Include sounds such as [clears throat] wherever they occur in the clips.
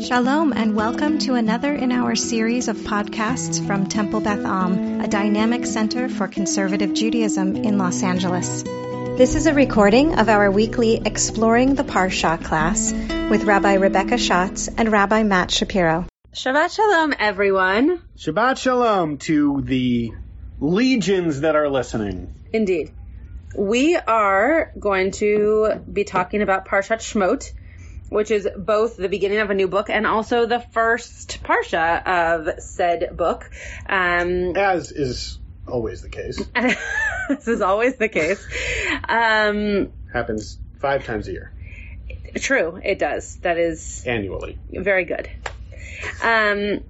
Shalom and welcome to another in our series of podcasts from Temple Beth Am, a dynamic center for conservative Judaism in Los Angeles. This is a recording of our weekly Exploring the Parsha class with Rabbi Rebecca Schatz and Rabbi Matt Shapiro. Shabbat Shalom, everyone. Shabbat Shalom to the legions that are listening. Indeed. We are going to be talking about Parshat Shmot, which is both the beginning of a new book and also the first Parsha of said book. Um, As is always the case. [laughs] this is always the case. Um, Happens five times a year, true, it does. That is annually. very good. Um,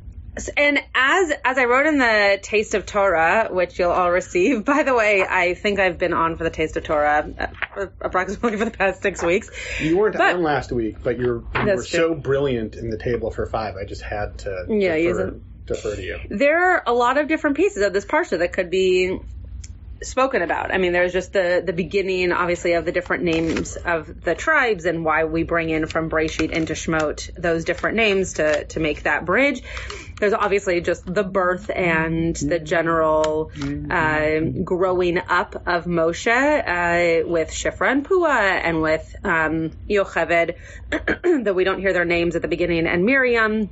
and as as I wrote in the Taste of Torah, which you'll all receive. [laughs] By the way, I think I've been on for the Taste of Torah uh, for approximately [laughs] for the past six weeks. You weren't But- on last week, but you're, you were true. so brilliant in the table for five. I just had to Yeah, defer, defer to you. There are a lot of different pieces of this parsha that could be spoken about. I mean, there's just the the beginning, obviously, of the different names of the tribes and why we bring in from Braysheet into Shemot those different names to to make that bridge. There's obviously just the birth and the general uh, growing up of Moshe uh, with Shifra and Pua and with um, Yocheved, [clears throat] though we don't hear their names at the beginning, and Miriam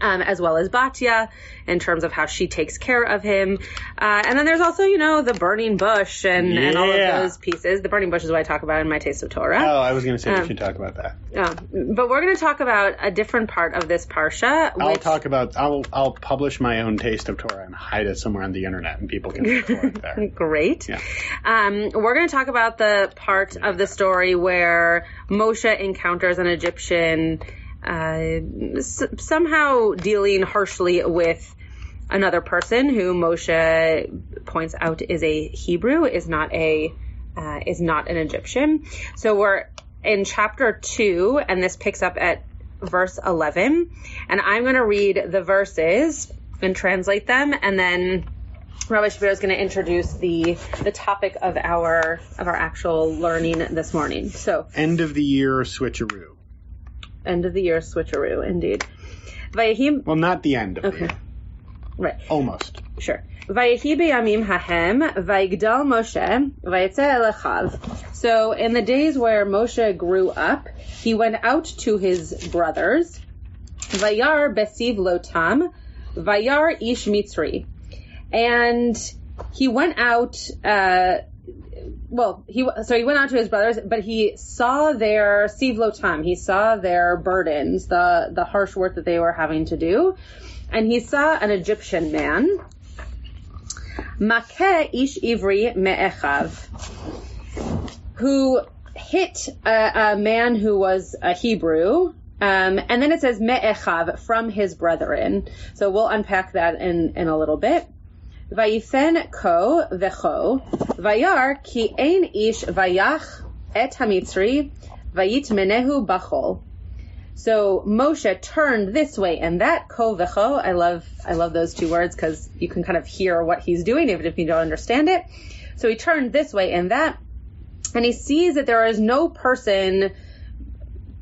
um, as well as Batya in terms of how she takes care of him. Uh, and then there's also, you know, the burning bush and, and all of Yeah. those pieces. The burning bush is what I talk about in my Taste of Torah. Oh, I was going to say Um, we should talk about that. Um, but we're going to talk about a different part of this parsha. I'll which, talk about. I'll I'll publish my own taste of Torah and hide it somewhere on the internet, and people can look for it there. [laughs] Great. Yeah. Um, we're going to talk about the part of the story where Moshe encounters an Egyptian, uh, s- somehow dealing harshly with another person who Moshe points out is a Hebrew, is not a uh, is not an Egyptian. So we're in chapter two, and this picks up at verse eleven, and I'm going to read the verses and translate them, and then Rabbi Shapiro is going to introduce the the topic of our of our actual learning this morning. So, End of the year switcheroo. End of the year switcheroo, indeed. Vayihim, Well, not the end of the Okay. year. right, Almost. sure. Vayehi hahem, vayigdal Moshe, vayetze el echav. So, in the days where Moshe grew up, he went out to his brothers. Vayar besiv lotam, vayar ish mitzri. And he went out, uh, well, he so he went out to his brothers, but he saw their sivlotam. He saw their burdens, the the harsh work that they were having to do, and he saw an Egyptian man. Makeh ish ivri me'echav, who hit a, a man who was a Hebrew. Um, and then it says me'echav from his brethren. So we'll unpack that in in a little bit. Vayifen ko vecho, vayar ki ein ish vayach et hamitzri, vayit menehu bachol. So Moshe turned this way and that ko vecho. I love I love those two words because you can kind of hear what he's doing even if you don't understand it. So he turned this way and that, and he sees that there is no person.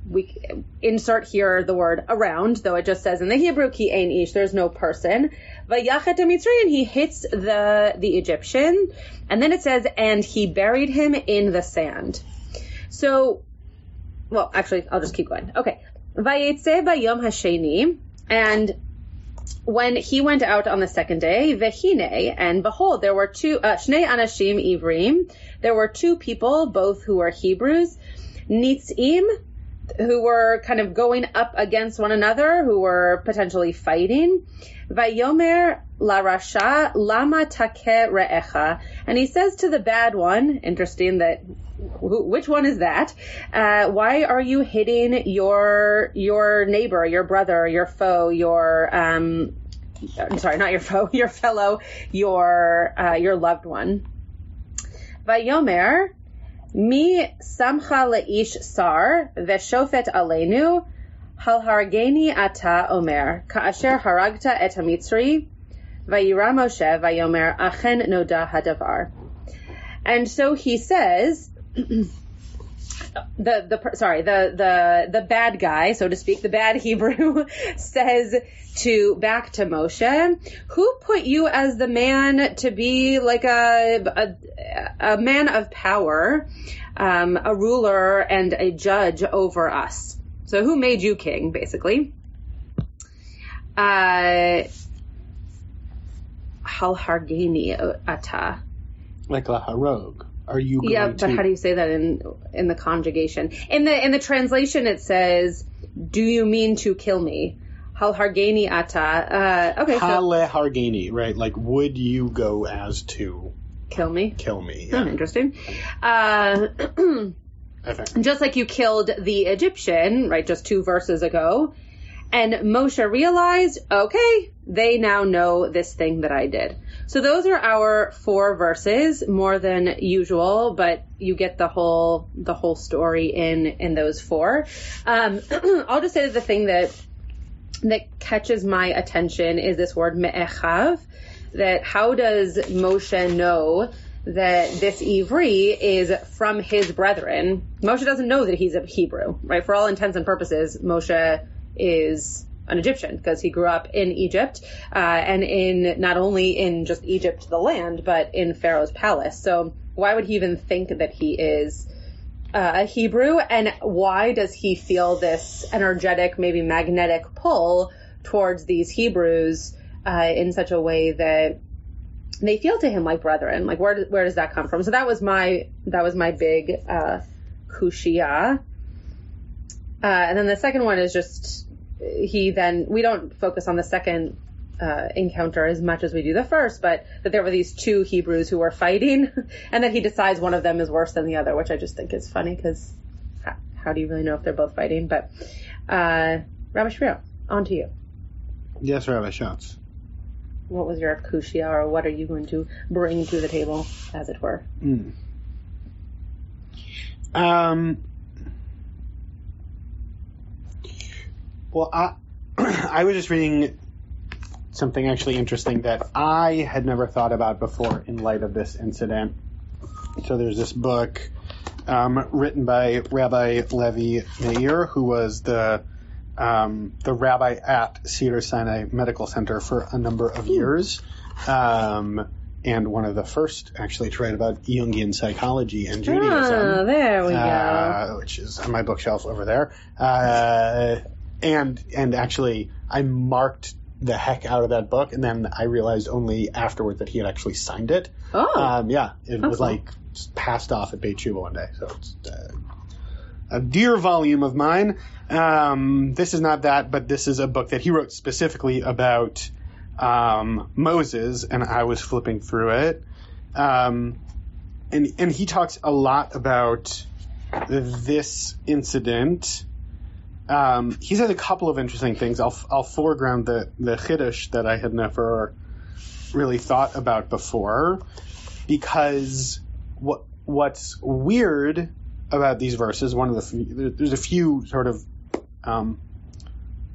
We insert here the word around, though it just says in the Hebrew ki ein ish. There's no person. Vayachet Mitzri, and he hits the the Egyptian, and then it says, and he buried him in the sand. So, well, actually, I'll just keep going. Okay, Vayetze bayom hasheni, and when he went out on the second day, vehine, and behold, there were two uh, shnei anashim ivrim. There were two people, both who were Hebrews, nitzim, who were kind of going up against one another, who were potentially fighting. Vayomer la rasha lama take re'echa. And he says to the bad one, interesting that, which one is that? Uh, why are you hitting your, your neighbor, your brother, your foe, your, um, I'm sorry, not your [laughs] foe, your fellow, your, uh, your loved one. Vayomer, Mi samcha leish sar veshofet aleinu hal hargeni ata omer kaasher haragta et hamitzri vayira Moshe vayomer achen noda hadavar. And so he says, [clears throat] the the sorry the the the bad guy, so to speak, the bad [laughs] Hebrew says to back to Moshe, who put you as the man to be like a a, a man of power, um, a ruler and a judge over us? So who made you king, basically? Uh, halhargeni ata. Like la harog. Are you going Yeah, to? but how do you say that in in the conjugation? In the in the translation, it says, "Do you mean to kill me?" Hal hargeni ata. Uh, okay, so Hale hargeni, right? Like, would you go as to kill me. kill me? Hmm, Yeah. interesting. Uh, [clears throat] just like you killed the Egyptian, right? Just two verses ago. And Moshe realized, okay, they now know this thing that I did. So those are our four verses, more than usual, but you get the whole the whole story in in those four. Um, [clears throat] I'll just say that the thing that that catches my attention is this word me'echav. That how does Moshe know that this Ivri is from his brethren? Moshe doesn't know that he's a Hebrew, right? For all intents and purposes, Moshe is an Egyptian because he grew up in Egypt uh, and in not only in just Egypt, the land, but in Pharaoh's palace. So why would he even think that he is uh, a Hebrew, and why does he feel this energetic, maybe magnetic pull towards these Hebrews uh, in such a way that they feel to him like brethren? Like where where does that come from? So that was my that was my big uh, kushia. Uh, and then the second one is just he then we don't focus on the second uh, encounter as much as we do the first, but that there were these two Hebrews who were fighting, [laughs] and that he decides one of them is worse than the other, which I just think is funny because how, how do you really know if they're both fighting? But uh, Rabbi Shapiro, on to you. Yes, Rabbi Schatz. What was your kushia, or what are you going to bring to the table, as it were? Um. Well, I [clears throat] I was just reading something actually interesting that I had never thought about before in light of this incident. So there's this book um, written by Rabbi Levi Meier, who was the um, the rabbi at Cedars-Sinai Medical Center for a number of years, um, and one of the first actually to write about Jungian psychology and Judaism Ah, there we go. uh, which is on my bookshelf over there. Uh, and and actually, I marked the heck out of that book, and then I realized only afterward that he had actually signed it. oh, Um, yeah, it was cool. like passed off at Beit T'Shuvah one day. So it's uh, a dear volume of mine. Um, this is not that, but this is a book that he wrote specifically about um, Moses, and I was flipping through it. Um, and and he talks a lot about this incident. Um, he says a couple of interesting things. I'll I'll foreground the the chiddush that I had never really thought about before, because what what's weird about these verses, one of the there's a few sort of um,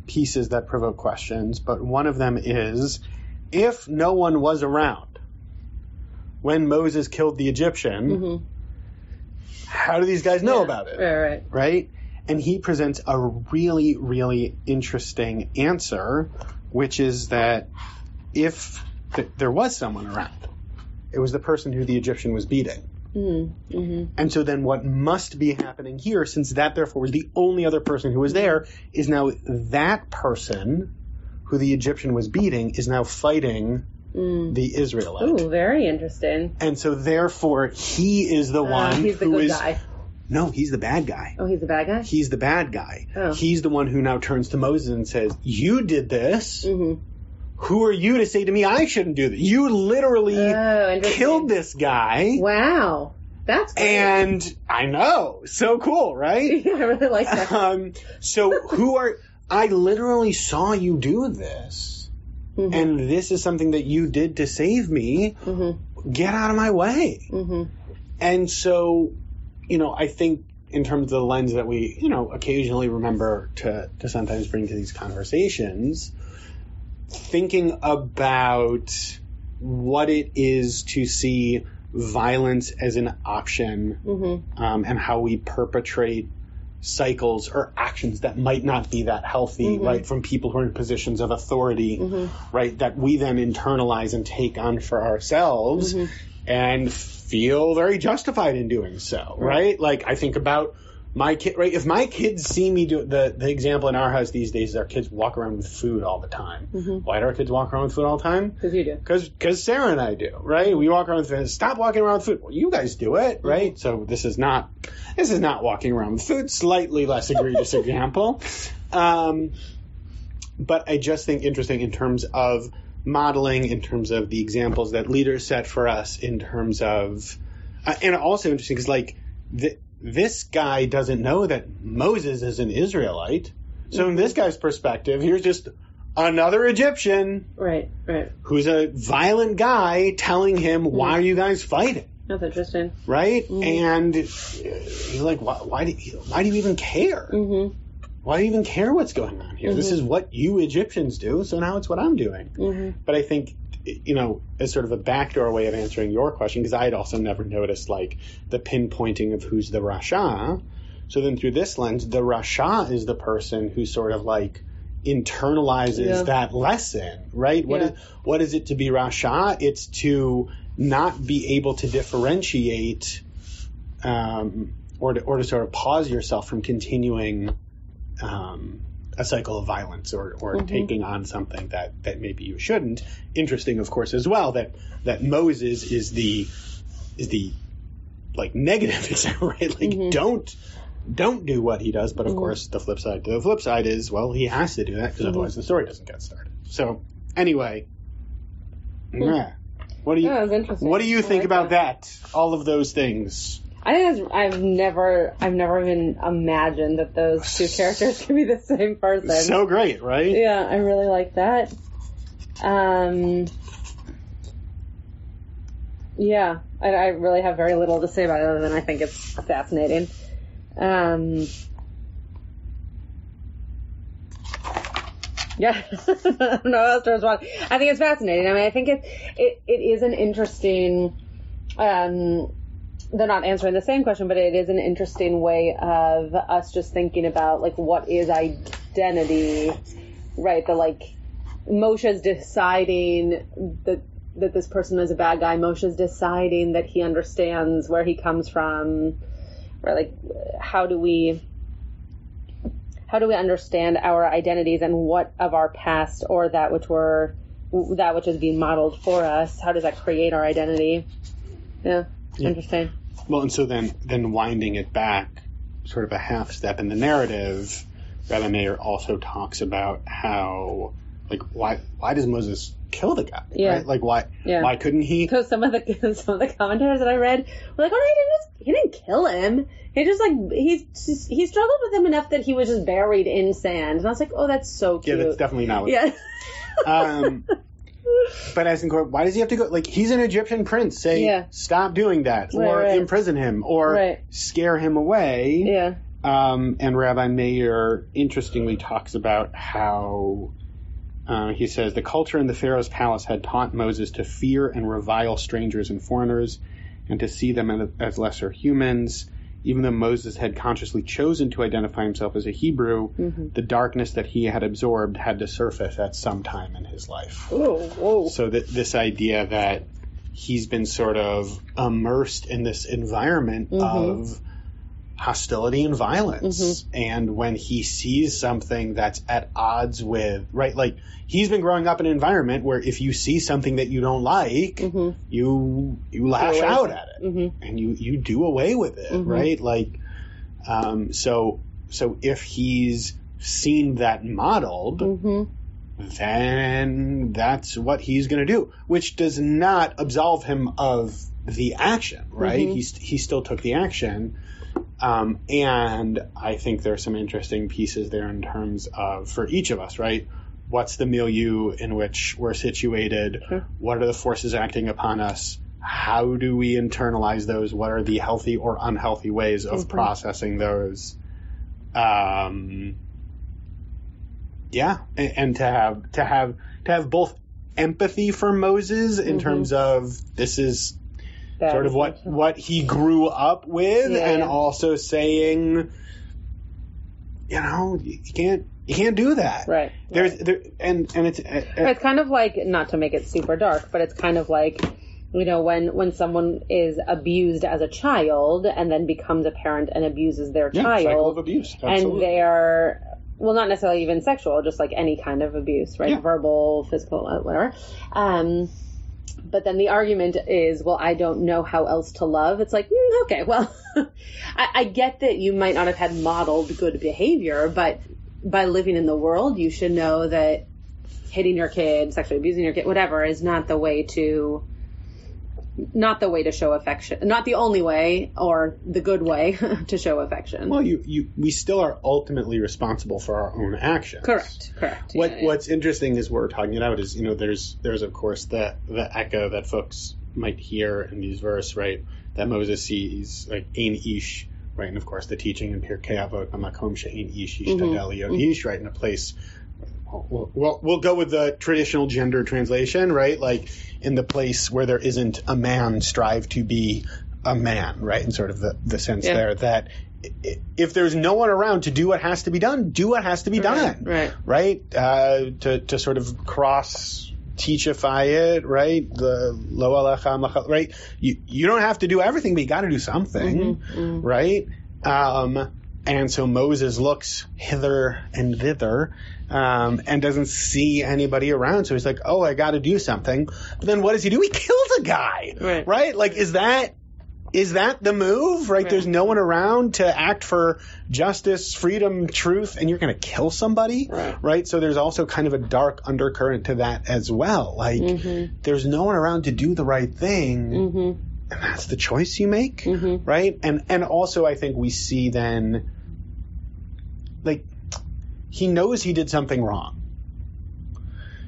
pieces that provoke questions, but one of them is if no one was around when Moses killed the Egyptian, Mhm. how do these guys know Yeah, about it? Right, right. right? And he presents a really, really interesting answer, which is that if th- there was someone around, it was the person who the Egyptian was beating. Mm-hmm. Mm-hmm. And so then what must be happening here, since that therefore was the only other person who was there, is now that person who the Egyptian was beating is now fighting Mm. the Israelite. Ooh, very interesting. And so therefore he is the Uh, one he's the who good is guy. No, he's the bad guy. Oh, he's the bad guy. He's the bad guy. Oh. He's the one who now turns to Moses and says, "You did this. Mm-hmm. Who are you to say to me I shouldn't do this? You literally Oh, killed this guy." Wow, that's great. And I know, so cool, right? [laughs] I really like that. um, so who are? I literally saw you do this, Mhm. and this is something that you did to save me. Mm-hmm. Get out of my way. Mm-hmm. And so, you know, I think in terms of the lens that we, you know, occasionally remember to, to sometimes bring to these conversations, thinking about what it is to see violence as an option Mm-hmm. um, and how we perpetrate cycles or actions that might not be that healthy, Mm-hmm. right, from people who are in positions of authority, right, that we then internalize and take on for ourselves Mm-hmm. and feel very justified in doing so, right? Like I think about my kid, right? If my kids see me do the the example in our house these days is our kids walk around with food all the time. Why do our kids walk around with food all the time? Because you do. Because because Sarah and I do, right? We walk around with food. Stop walking around with food. Well, you guys do it, right? So this is not this is not walking around with food. Slightly less egregious [laughs] example, um, but I just think interesting in terms of modeling, in terms of the examples that leaders set for us, in terms of, uh, and also interesting because like th- this guy doesn't know that Moses is an Israelite. So in this guy's perspective, here's just another Egyptian Right, right. who's a violent guy telling him, "Why are you guys fighting?" That's interesting. Right? And uh, he's like, "Why? Why do, you, why do you even care? Mm-hmm. Why even care what's going on here? This is what you Egyptians do, so now it's what I'm doing." Mm-hmm. But I think, you know, as sort of a backdoor way of answering your question, because I had also never noticed like the pinpointing of who's the Rasha. So then through this lens, the Rasha is the person who sort of like internalizes Yeah. that lesson, right? What Yeah. is what is it to be Rasha? It's to not be able to differentiate um, or to, or to sort of pause yourself from continuing um, a cycle of violence or, or mm-hmm. taking on something that, that maybe you shouldn't. Interesting, of course, as well that that Moses is the is the like negative [laughs] is example, right? Like mm-hmm. don't don't do what he does. But of mm-hmm. course, the flip side the flip side is well, he has to do that because otherwise the story doesn't get started. So anyway, hmm. yeah. What do you Yeah, that's interesting. what do you think about that? All of those things. I think I've never, I've never even imagined that those two [laughs] characters could be the same person. So great, right? yeah, I really like that. Um, yeah, I, I really have very little to say about it other than I think it's fascinating. Um, yeah, I don't know how else respond. I think it's fascinating. I mean, I think it it, it is an interesting. Um, they're not answering the same question, but it is an interesting way of us just thinking about like what is identity, right? The like Moshe's deciding that that this person is a bad guy. Moshe's deciding that he understands where he comes from, right? Like how do we how do we understand our identities and what of our past or that which we're that which is being modeled for us? How does that create our identity? Yeah, interesting. Well, and so then then winding it back, sort of a half step in the narrative, Rabbi Meier also talks about how like why why does Moses kill the guy? Yeah. Right? Like why Yeah. why couldn't he? Because some of the [laughs] some of the commentaries that I read were like, "Oh, he didn't just, he didn't kill him. He just like he's he struggled with him enough that he was just buried in sand." And I was like, "Oh, that's so cute. Yeah, cute." that's definitely not what. yeah. [laughs] Um, but as in court, why does he have to go? Like he's an Egyptian prince. Say Yeah. stop doing that, Right, or right. imprison him, or Right. scare him away. yeah. Um, and Rabbi Meier interestingly talks about how uh, he says the culture in the Pharaoh's palace had taught Moses to fear and revile strangers and foreigners and to see them as lesser humans. Even though Moses had consciously chosen to identify himself as a Hebrew, mm-hmm. the darkness that he had absorbed had to surface at some time in his life. Whoa, whoa. So that this idea that he's been sort of immersed in this environment mm-hmm. of hostility and violence. Mm-hmm. And when he sees something that's at odds with, right, like he's been growing up in an environment where if you see something that you don't like, mm-hmm. you you lash out at it mm-hmm. and you you do away with it, right? Like um so so if he's seen that modeled, then that's what he's going to do, which does not absolve him of the action, right? Mm-hmm. He's, he still took the action. Um, and I think there are some interesting pieces there in terms of, for each of us, right? What's the milieu in which we're situated? What are the forces acting upon us? How do we internalize those? What are the healthy or unhealthy ways of processing those? Um, yeah, and, and to have to have to have both empathy for Moses in terms of this is Bad sort of what assumption. what he grew up with, Yeah, and yeah. also saying, you know, you can't you can't do that. Right. There's there and and it's uh, uh, It's kind of like not to make it super dark, but it's kind of like you know when when someone is abused as a child and then becomes a parent and abuses their yeah, cycle of child abuse. and they're well not necessarily even sexual just like any kind of abuse right Yeah. verbal physical whatever um but then the argument is well i don't know how else to love. It's like mm, okay well [laughs] I, I get that you might not have had modeled good behavior but by living in the world you should know that hitting your kid sexually abusing your kid whatever is not the way to not the way to show affection not the only way or the good way [laughs] to show affection well, you you we still are ultimately responsible for our own actions. Correct. Correct. What Yeah, yeah. What's interesting is what we're talking about is you know there's there's of course the the echo that folks might hear in these verse right that Moses sees like ein ish right and of course the teaching in Pirkei Avot Makom she'ein ish ish Mm-hmm. ish right in a place we'll, we'll, go with the traditional gender translation right like in the place where there isn't a man strive to be a man right in sort of the the sense Yeah. there that if there's no one around to do what has to be done do what has to be done Right. right? Uh, to to sort of cross teachify it, right? The lo alecha machal, right? You you don't have to do everything, but you got to do something, Mm-hmm, right? Um, and so Moses looks hither and thither. Um, and doesn't see anybody around, so he's like, "Oh, I got to do something." But then, what does he do? He kills a guy, Right. Like, is that is that the move? Right? Right. There's no one around to act for justice, freedom, truth, and you're going to kill somebody, Right. So there's also kind of a dark undercurrent to that as well. Like, Mm-hmm. there's no one around to do the right thing, Mm-hmm. and that's the choice you make, Mhm. right? And and also, I think we see then, like, he knows he did something wrong.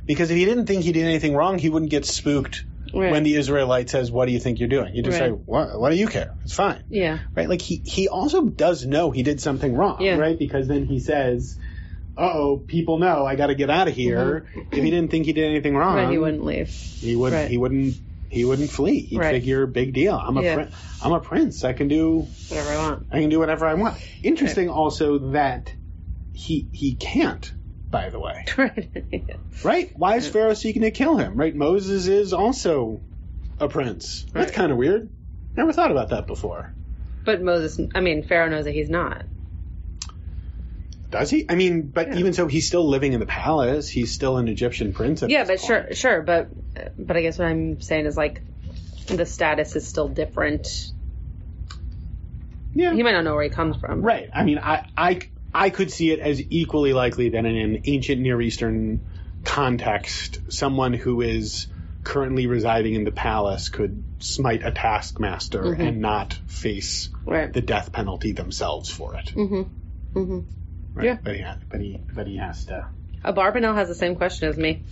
Because if he didn't think he did anything wrong, he wouldn't get spooked Right. when the Israelite says, "What do you think you're doing?" You just Right. say, "What? What do you care? It's fine." Yeah. right? Like he he also does know he did something wrong, Yeah. right? Because then he says, "Uh oh, people know I got to get out of here." If he didn't think he did anything wrong, Right. He wouldn't leave. He would. Right. He wouldn't. He wouldn't flee. He'd Right. figure, big deal. I'm a Yeah. prin- I'm a prince. I can do Whatever I want. I can do whatever I want. Interesting also that he he can't. By the way, [laughs] Right. Why is Pharaoh seeking to kill him? Right? Moses is also a prince. That's Right. kind of weird. Never thought about that before. but Moses, I mean, Pharaoh knows that he's not. Does he? I mean, but Yeah. even so, he's still living in the palace. He's still an Egyptian prince. At Yeah, but point. sure, sure, but but I guess what I'm saying is like the status is still different. Yeah. He might not know where he comes from. Right. I mean, I, I, I could see it as equally likely that in an ancient Near Eastern context, someone who is currently residing in the palace could smite a taskmaster Mm-hmm. and not face Right. the death penalty themselves for it. Mm-hmm. Mm-hmm. Right? Yeah. But he, but he, but he has to. Abarbanel has the same question as me.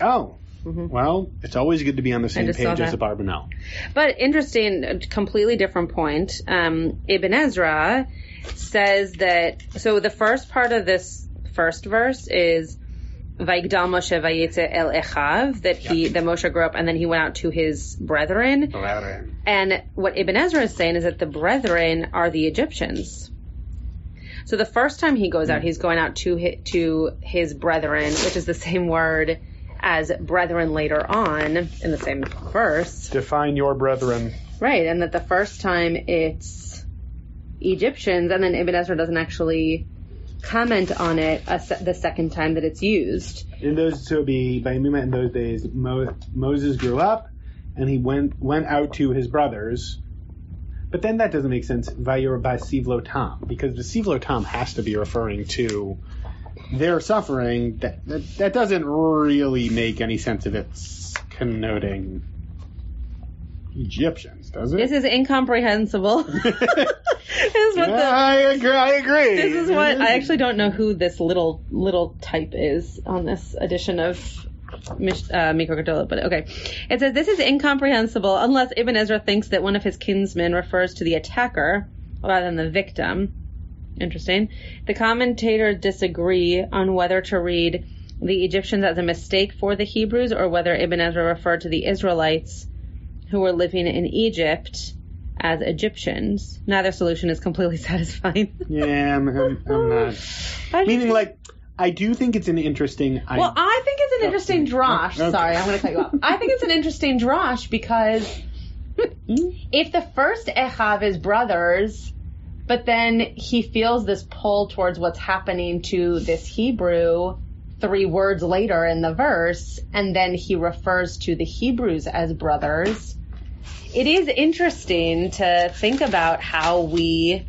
Oh. Well, it's always good to be on the same Mm-hmm. page as Abarbanel. But interesting, completely different point. Um, Ibn Ezra says that, so the first part of this first verse is, Vaigdal Moshe Vayetze El Echav, that he, that Moshe grew up and then he went out to his brethren. And what Ibn Ezra is saying is that the brethren are the Egyptians. So the first time he goes out, he's going out to his, to his brethren, which is the same word as brethren later on in the same verse. Define your brethren. Right, and that the first time it's Egyptians, and then Ibn Ezra doesn't actually comment on it a se- the second time that it's used. In those, so be by Mima in those days, Mo, Moses grew up, and he went went out to his brothers. But then that doesn't make sense. Vayur Basivlo Tam, because the Sivlo Tam has to be referring to their suffering. That, that that doesn't really make any sense if it's connoting Egyptians, does it? This is incomprehensible. [laughs] [laughs] this is what Yeah, the I agree. I agree. this is what I actually don't know who this little little type is on this edition of uh, Gadol, but okay. It says this is incomprehensible unless Ibn Ezra thinks that one of his kinsmen refers to the attacker rather than the victim. Interesting. The commentators disagree on whether to read the Egyptians as a mistake for the Hebrews or whether Ibn Ezra referred to the Israelites who were living in Egypt as Egyptians. Neither solution is completely [laughs] satisfying. Yeah, I'm, I'm, I'm [laughs] not. I- Meaning, like, I do think it's an interesting. I, Well, I think it's an oh, interesting drosh. Okay. Sorry, I'm going to cut you off. I think it's an interesting drosh because [laughs] hmm? if the first Echav is brothers, but then he feels this pull towards what's happening to this Hebrew three words later in the verse, and then he refers to the Hebrews as brothers. It is interesting to think about how we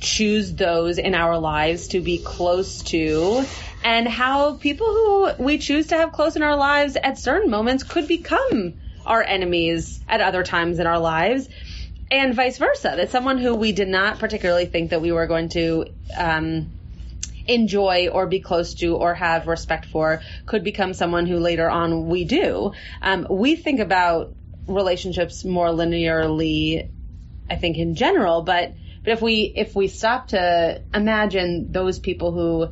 choose those in our lives to be close to and how people who we choose to have close in our lives at certain moments could become our enemies at other times in our lives and vice versa. That someone who we did not particularly think that we were going to um, enjoy or be close to or have respect for could become someone who later on we do. Um, we think about relationships more linearly I think in general, but but if we if we stop to imagine those people who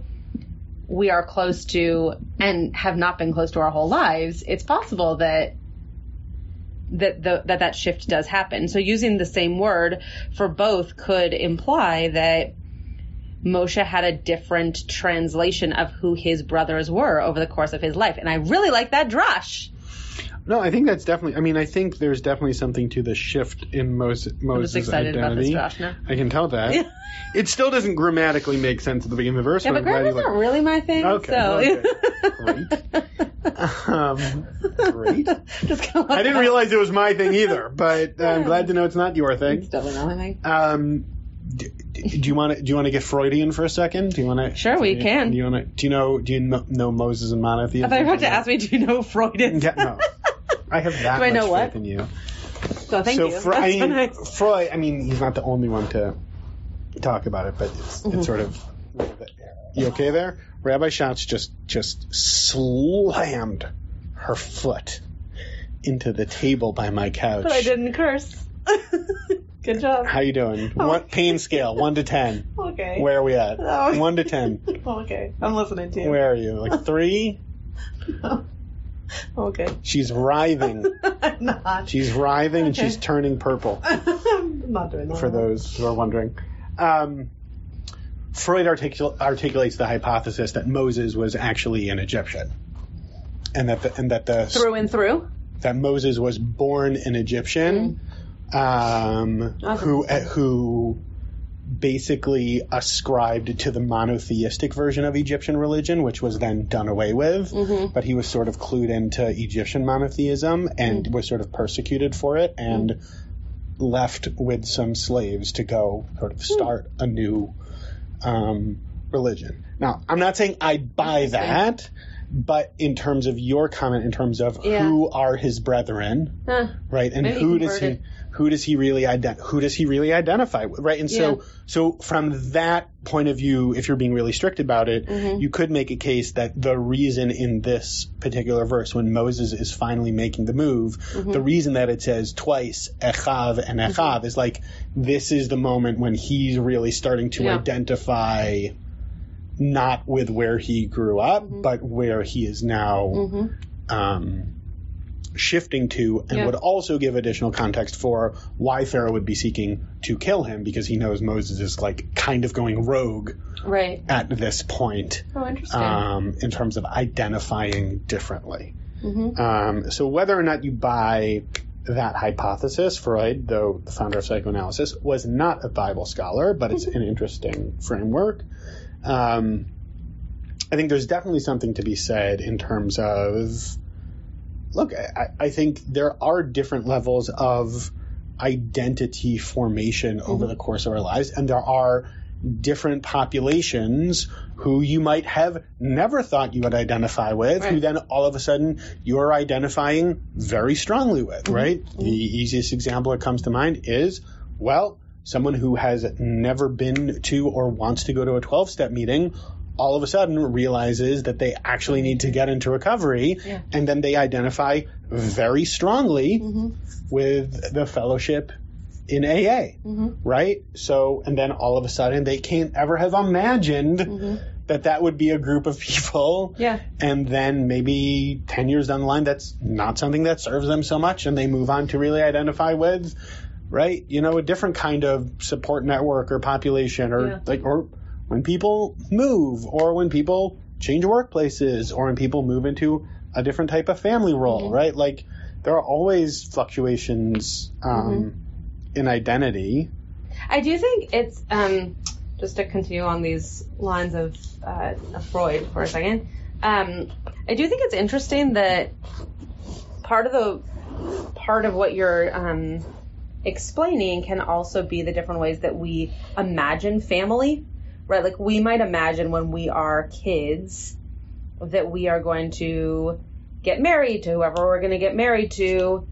we are close to and have not been close to our whole lives, it's possible that that the, that that shift does happen. So using the same word for both could imply that Moshe had a different translation of who his brothers were over the course of his life, and I really like that drush. no, I think that's definitely. I mean, I think there's definitely something to the shift in Moses. I'm Moses' just excited about this identity. I can tell that. Yeah. [laughs] It still doesn't grammatically make sense at the beginning of the verse. Yeah, but but grammar's like- not really my thing. Okay, so. [laughs] Um, great. [laughs] Just kinda I didn't realize it was my thing either, but [laughs] I'm glad to know it's not your It's thing. definitely not my thing. Um, d- d- do you want to do you want to get Freudian for a second? Do you want to? Sure, we can. Do you want to? Do you know? Do you know, know Moses and monotheism? I thought you were about to ask me, do you know Freudian? Yeah, no. I have [laughs] that Do I know what? in you. So thank so you. Fre- I so mean, nice. Freud. I mean, he's not the only one to talk about it, but it's, Mm-hmm. it's sort of. You okay there? Rabbi Schatz just just slammed her foot into the table by my couch. But I didn't curse. [laughs] Good job. How you doing? What pain scale? One to ten. [laughs] Okay. Where are we at? Oh. One to ten. [laughs] Okay. I'm listening to you. Where are you? Like three? Okay. She's writhing. I'm not. She's writhing and she's turning purple. I'm not doing that. for those who are wondering. Um, Freud articul- articulates the hypothesis that Moses was actually an Egyptian, and that the, and that the Through and through. that Moses was born an Egyptian, mm-hmm. um, Awesome. who uh, who basically ascribed to the monotheistic version of Egyptian religion, which was then done away with. Mm-hmm. But he was sort of clued into Egyptian monotheism and mm. was sort of persecuted for it and mm. left with some slaves to go sort of mm. start a new um, religion. Now, I'm not saying I buy that, but in terms of your comment, in terms of Yeah. who are his brethren, Huh. right, and Maybe who does he who does he really ident- who does he really identify with, right? And so Yeah. so from that point of view, if you're being really strict about it, Mm-hmm. you could make a case that the reason in this particular verse, when Moses is finally making the move, Mm-hmm. the reason that it says twice echav and echav is like this is the moment when he's really starting to Yeah. identify not with where he grew up, Mm-hmm. but where he is now um, shifting to, and Yeah. would also give additional context for why Pharaoh would be seeking to kill him because he knows Moses is like kind of going rogue Right. at this point Oh, interesting. um, in terms of identifying differently. Mm-hmm. Um, so whether or not you buy that hypothesis, Freud, though the founder of psychoanalysis, was not a Bible scholar, but it's an interesting framework. Um, I think there's definitely something to be said in terms of look, I, I think there are different levels of identity formation over the course of our lives, and there are different populations who you might have never thought you would identify with, who then all of a sudden you're identifying very strongly with, mm-hmm. right? The easiest example that comes to mind is, well, someone who has never been to or wants to go to a 12 step meeting all of a sudden realizes that they actually need to get into recovery Yeah. and then they identify very strongly mm-hmm. with the fellowship in AA, right? So, and then all of a sudden they can't ever have imagined that that would be a group of people. Yeah. And then maybe 10 years down the line, that's not something that serves them so much, and they move on to really identify with, right? You know, a different kind of support network or population, or Yeah. like, or when people move, or when people change workplaces, or when people move into a different type of family role, Mm-hmm. right? Like, there are always fluctuations um, Mm-hmm. In identity. I do think it's um, just to continue on these lines of, uh, of Freud for a second. Um, I do think it's interesting that part of the part of what you're um, explaining can also be the different ways that we imagine family, right? Like we might imagine when we are kids that we are going to get married to whoever we're going to get married to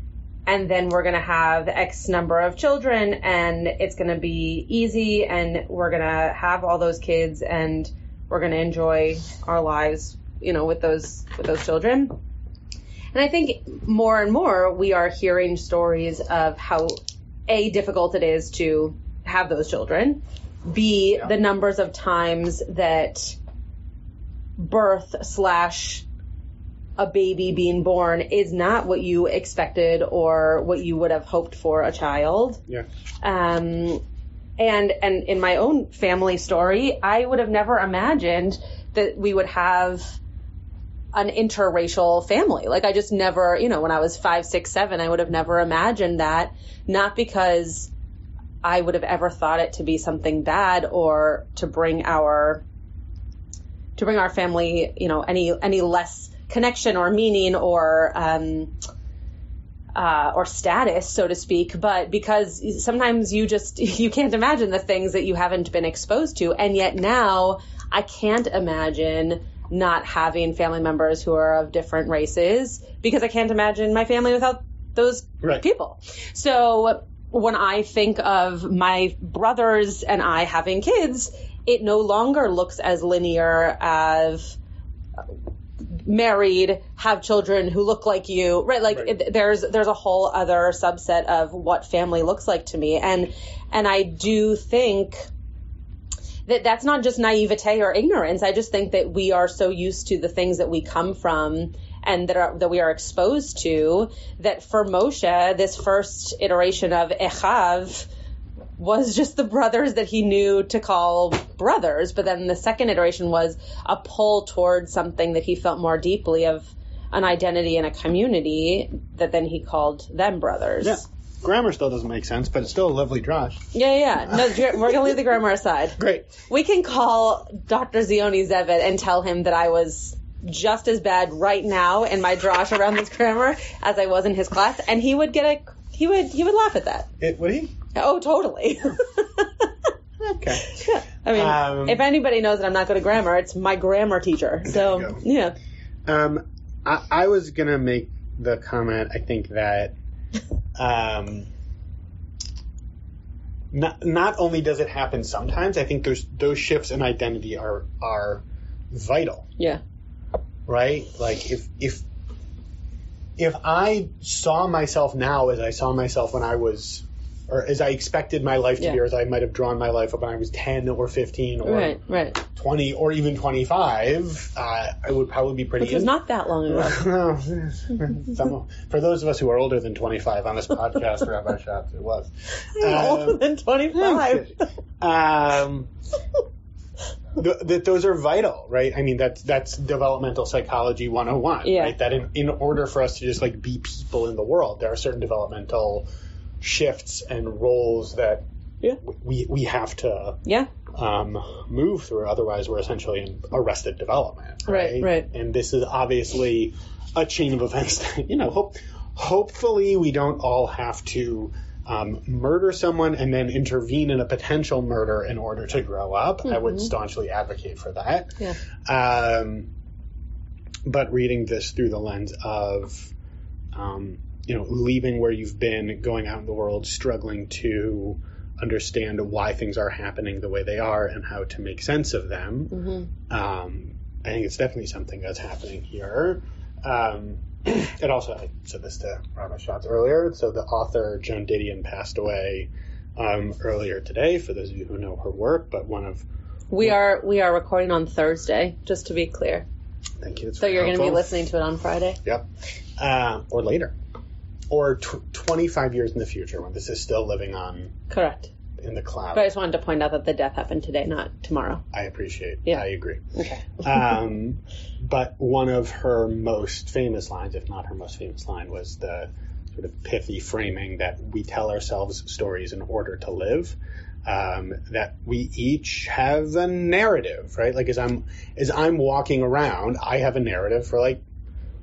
and then we're going to have X number of children and it's going to be easy and we're going to have all those kids and we're going to enjoy our lives, you know, with those with those children. And I think more and more we are hearing stories of how a difficult it is to have those children, b the numbers of times that birth slash a baby being born is not what you expected or what you would have hoped for a child. Yeah. Um, and and in my own family story, I would have never imagined that we would have an interracial family. Like I just never, you know, when I was five, six, seven, I would have never imagined that. Not because I would have ever thought it to be something bad or to bring our to bring our family, you know, any any less connection or meaning or um, uh, or status, so to speak, but because sometimes you just [laughs] you can't imagine the things that you haven't been exposed to, and yet now I can't imagine not having family members who are of different races because I can't imagine my family without those Right. people. So when I think of my brothers and I having kids, it no longer looks as linear as married, have children who look like you, right? Like Right. It, there's there's a whole other subset of what family looks like to me, and and I do think that that's not just naivete or ignorance. I just think that we are so used to the things that we come from and that are that we are exposed to that for Moshe, this first iteration of Echav was just the brothers that he knew to call brothers, but then the second iteration was a pull towards something that he felt more deeply of an identity and a community that then he called them brothers. Yeah. Grammar still doesn't make sense, but it's still a lovely drash. Yeah, yeah. No, we're gonna leave the grammar aside. [laughs] Great. We can call Dr. Ziony Zevit and tell him that I was just as bad right now in my drosh around this grammar as I was in his class, and he would get a he would he would laugh at that. It, would he? Oh, totally. [laughs] Okay. Yeah. I mean, Um, if anybody knows that I'm not good at grammar, it's my grammar teacher. So yeah, Um, I, I was gonna make the comment. I think that um, not not only does it happen sometimes, I think those those shifts in identity are are vital, yeah, right? Like if if if I saw myself now as I saw myself when I was. Or as I expected my life to Yeah. be, or as I might have drawn my life up when I was 10 or 15 or right, right. 20 or even 25, uh, I would probably be pretty Which was in- not that long ago. [laughs] [laughs] some, for those of us who are older than 25 on this podcast, Rabbi Shops, it was. [laughs] Older Um, than 25. um, th- that those are vital, right? I mean, that's that's developmental psychology 101, Yeah. right? That in, in order for us to just like be people in the world, there are certain developmental shifts and roles that Yeah. we we have to yeah, um, move through. Otherwise, we're essentially in arrested development. Right, Right. right. And this is obviously a chain of events. [laughs] That, you know, hope, hopefully we don't all have to um, murder someone and then intervene in a potential murder in order to grow up. I would staunchly advocate for that. yeah, Um, but reading this through the lens of, um, you know, leaving where you've been, going out in the world, struggling to understand why things are happening the way they are and how to make sense of them. hmm Um, I think it's definitely something that's happening here. Um, [clears throat] it also, I said this to Rabbi Schatz earlier. So the author Joan Didion passed away um, earlier today. For those of you who know her work, but one of We are we are recording on Thursday, just to be clear. Thank you. That's So you're going to be listening to it on Friday. Yep. Uh, or later. Or tw 25 years in the future when this is still living on Correct. in the cloud. But I just wanted to point out that the death happened today, not tomorrow. I appreciate. Yeah. I agree. Okay. Um, [laughs] but one of her most famous lines, if not her most famous line, was the sort of pithy framing that we tell ourselves stories in order to live. Um, that we each have a narrative, right? Like as I'm as I'm walking around, I have a narrative for like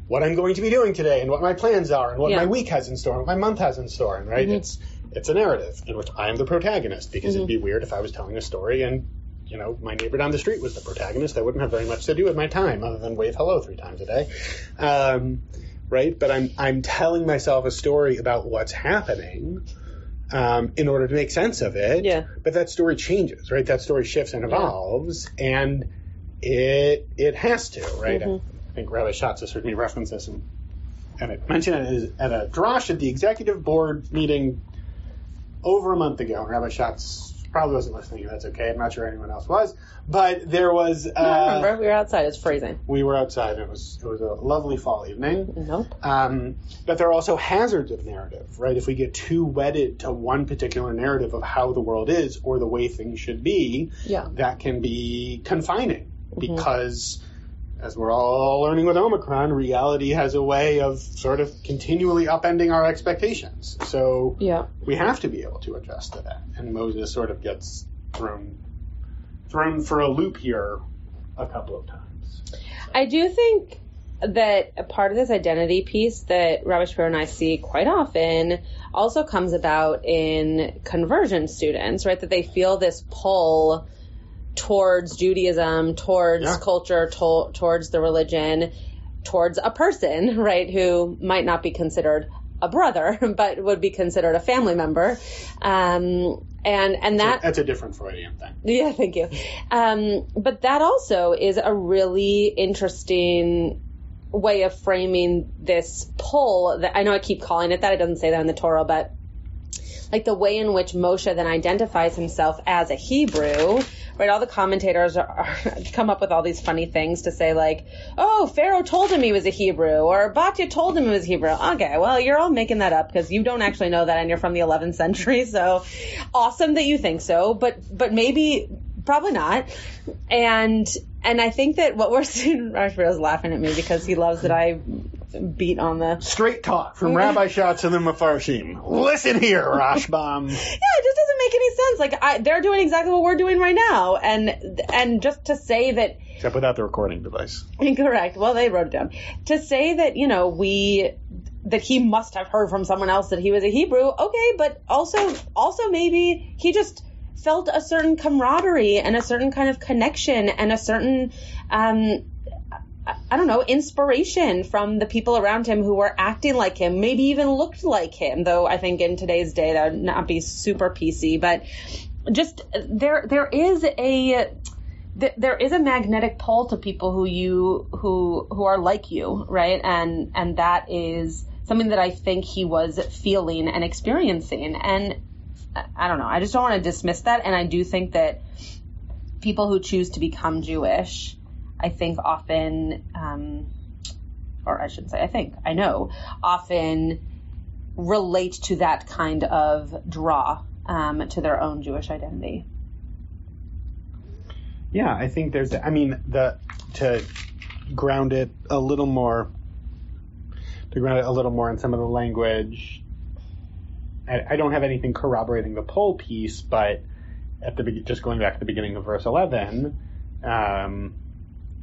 what I'm going to be doing today and what my plans are and what Yeah. my week has in store and what my month has in store, and right? It's it's a narrative in which I am the protagonist because it'd be weird if I was telling a story and you know my neighbor down the street was the protagonist. I wouldn't have very much to do with my time other than wave hello three times a day, um, right? But I'm I'm telling myself a story about what's happening. Um, in order to make sense of it, Yeah. But that story changes, right? That story shifts and evolves, and it it has to, right? I think Rabbi Schatz has heard me reference this, and, and it mentioned it is at a drosh at the executive board meeting over a month ago. And Rabbi Schatz probably wasn't listening, that's okay. I'm not sure anyone else was, but there was. Uh, I remember we were outside. It's freezing. we were outside, it was it was a lovely fall evening. Nope. Um, but there are also hazards of narrative, right? If we get too wedded to one particular narrative of how the world is or the way things should be, Yeah. that can be confining because, as we're all learning with Omicron, reality has a way of sort of continually upending our expectations. So Yeah. we have to be able to adjust to that. And Moses sort of gets thrown thrown for a loop here a couple of times. I do think that a part of this identity piece that Rabbi Shapiro and I see quite often also comes about in conversion students, right? That they feel this pull towards Judaism, towards Yeah. culture, to- towards the religion, towards a person, [laughs] right, who might not be considered a brother, [laughs] but would be considered a family member. Um, and, and that, That's a different Freudian thing. yeah, thank you. Um, but that also is a really interesting way of framing this pull that I know I keep calling it that. It doesn't say that in the Torah, but like the way in which Moshe then identifies himself as a Hebrew, right? All the commentators are, are [laughs] come up with all these funny things to say like, oh, Pharaoh told him he was a Hebrew, or Batya told him he was Hebrew. Okay, well, you're all making that up because you don't actually know that and you're from the 11th century. [laughs] So awesome that you think so, but, but maybe, probably not. And, and I think that what we're [laughs] seeing, Rashbiro's laughing at me because he loves that I beat on the Straight talk from Rabbi Schatz and the Mefarshim. Listen here, Rashbam. yeah, it just doesn't make any sense. Like I, they're doing exactly what we're doing right now, and and just to say that Except without the recording device. incorrect. Well, they wrote it down. To say that you know we that he must have heard from someone else that he was a Hebrew. Okay, but also also maybe he just felt a certain camaraderie and a certain kind of connection and a certain um I- don't know, inspiration from the people around him who were acting like him, maybe even looked like him, though I think in today's day that would not be super PC, but just there, there is a, there is a magnetic pull to people who you, who, who are like you, right? And, and that is something that I think he was feeling and experiencing. And I- I don't know, I just don't want to dismiss that. And I do think that people who choose to become Jewish, I think often, um, or I shouldn't say I think, I know, often relate to that kind of draw um, to their own Jewish identity. Yeah, I think there's. I mean, the to ground it a little more, to ground it a little more in some of the language. I, don't have anything corroborating the poll piece, but at the just going back to the beginning of verse eleven, um,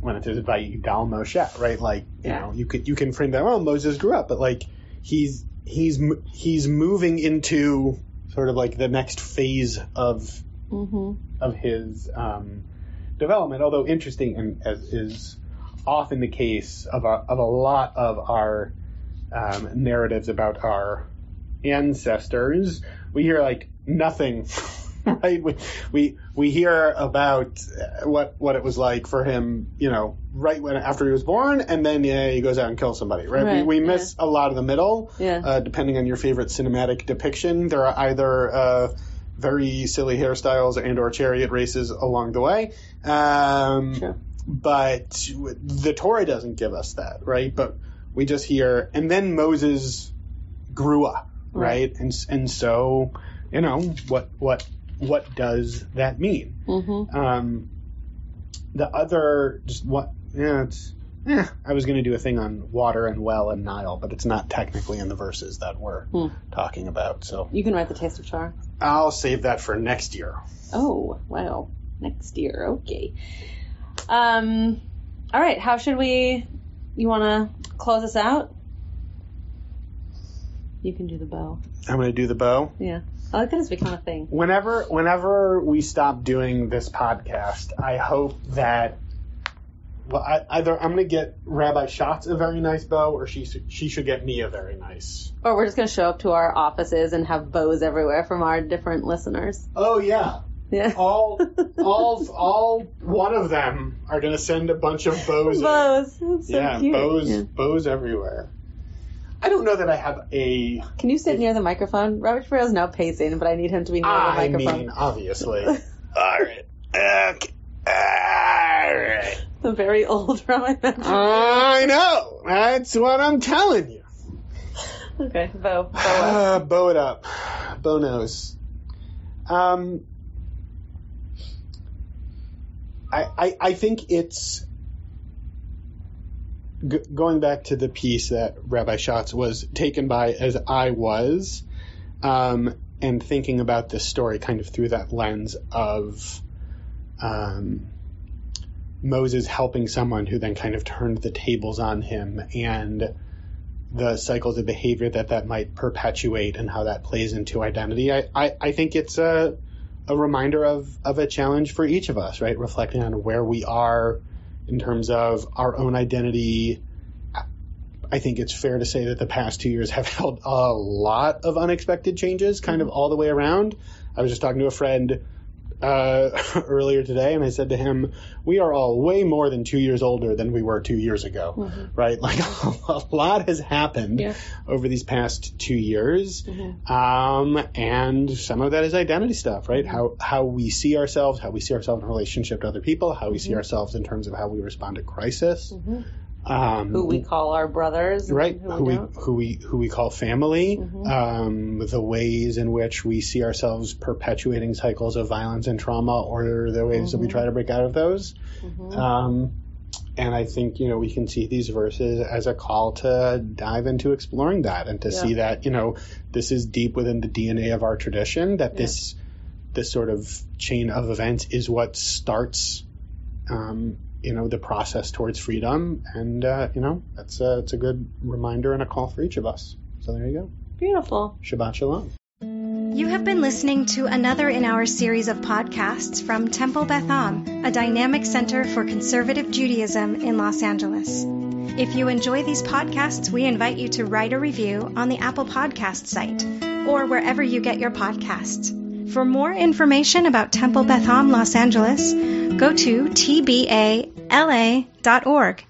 when it says "Vayigdal Moshe," right? Like you Yeah. know, you could you can frame that. Well, Moses grew up, but like he's he's he's moving into sort of like the next phase of Mm-hmm. of his um, development. Although interesting, and as is often the case of a, of a lot of our um, narratives about our ancestors, we hear like nothing. [laughs] Right, we, we we hear about uh, what what it was like for him, you know, right when after he was born, and then yeah, he goes out and kills somebody. Right, Right, we, we miss a lot of the middle. Yeah. Uh, depending on your favorite cinematic depiction, there are either uh, very silly hairstyles and or chariot races along the way. Um, Sure. But the Torah doesn't give us that, right? But we just hear, and then Moses grew up, right? Right. And and so, you know, what what what does that mean? Mm-hmm. Um, the other, just what, yeah, it's, eh, I was going to do a thing on water and well and Nile, but it's not technically in the verses that we're Hmm. talking about. So You can write the taste of char. I'll save that for next year. Oh, wow. Next year. Okay. Um, all right. How should we, you want to close us out? You can do the bow. I'm going to do the bow. Yeah. I like that it's become a thing. Whenever, whenever we stop doing this podcast, I hope that. Well, I, either I'm going to get Rabbi Schatz a very nice bow, or she should- she should get me a very nice. Or we're just going to show up to our offices and have bows everywhere from our different listeners. Oh yeah, Yeah. all [laughs] all all one of them are going to send a bunch of bows. bows. So yeah, cute. bows, Yeah. bows everywhere. I don't know that I have a. Can you sit near the microphone? Rabbi Shapiro is now pacing, but I need him to be near I the microphone. I mean, obviously. [laughs] all right. Okay. All right. the very old [laughs] Roman. I know. That's what I'm telling you. okay, bow. Bow. Uh, bow it up. Bow nose. Um, I, I, I think it's g- going back to the piece that Rabbi Schatz was taken by as I was, um, and thinking about this story kind of through that lens of um, Moses helping someone who then kind of turned the tables on him and the cycles of behavior that that might perpetuate and how that plays into identity. I, I, I think it's a, a reminder of, of a challenge for each of us, right? Reflecting on where we are in terms of our own identity. I think it's fair to say that the past two years have [laughs] held a lot of unexpected changes, kind of all the way around. I was just talking to a friend uh, [laughs] earlier today, and I said to him, "We are all way more than two years older than we were two years ago, right? [laughs] Like a lot has happened Yeah. over these past two years, Mhm. um, and some of that is identity stuff, right? How how we see ourselves, how we see ourselves in relationship to other people, how we see ourselves in terms of how we respond to crisis, Mhm. Um, Who we call our brothers. right Who, who we we who we who we call family Mhm. um, the ways in which we see ourselves perpetuating cycles of violence and trauma or the ways that we Mhm. try to break out of those Mhm. um, and I think you know we can see these verses as a call to dive into exploring that and to Yeah. see that you know this is deep within the DNA of our tradition that this this sort of chain of events is what starts um, you know the process towards freedom and uh, you know that's a, it's a good reminder and a call for each of us so there you go Beautiful. Shabbat Shalom You have been listening to another in our series of podcasts from Temple Beth Am, a dynamic center for conservative Judaism in Los Angeles. If you enjoy these podcasts, we invite you to write a review on the Apple Podcast site or wherever you get your podcasts. For more information about Temple Beth Am Los Angeles, go to tbala.org.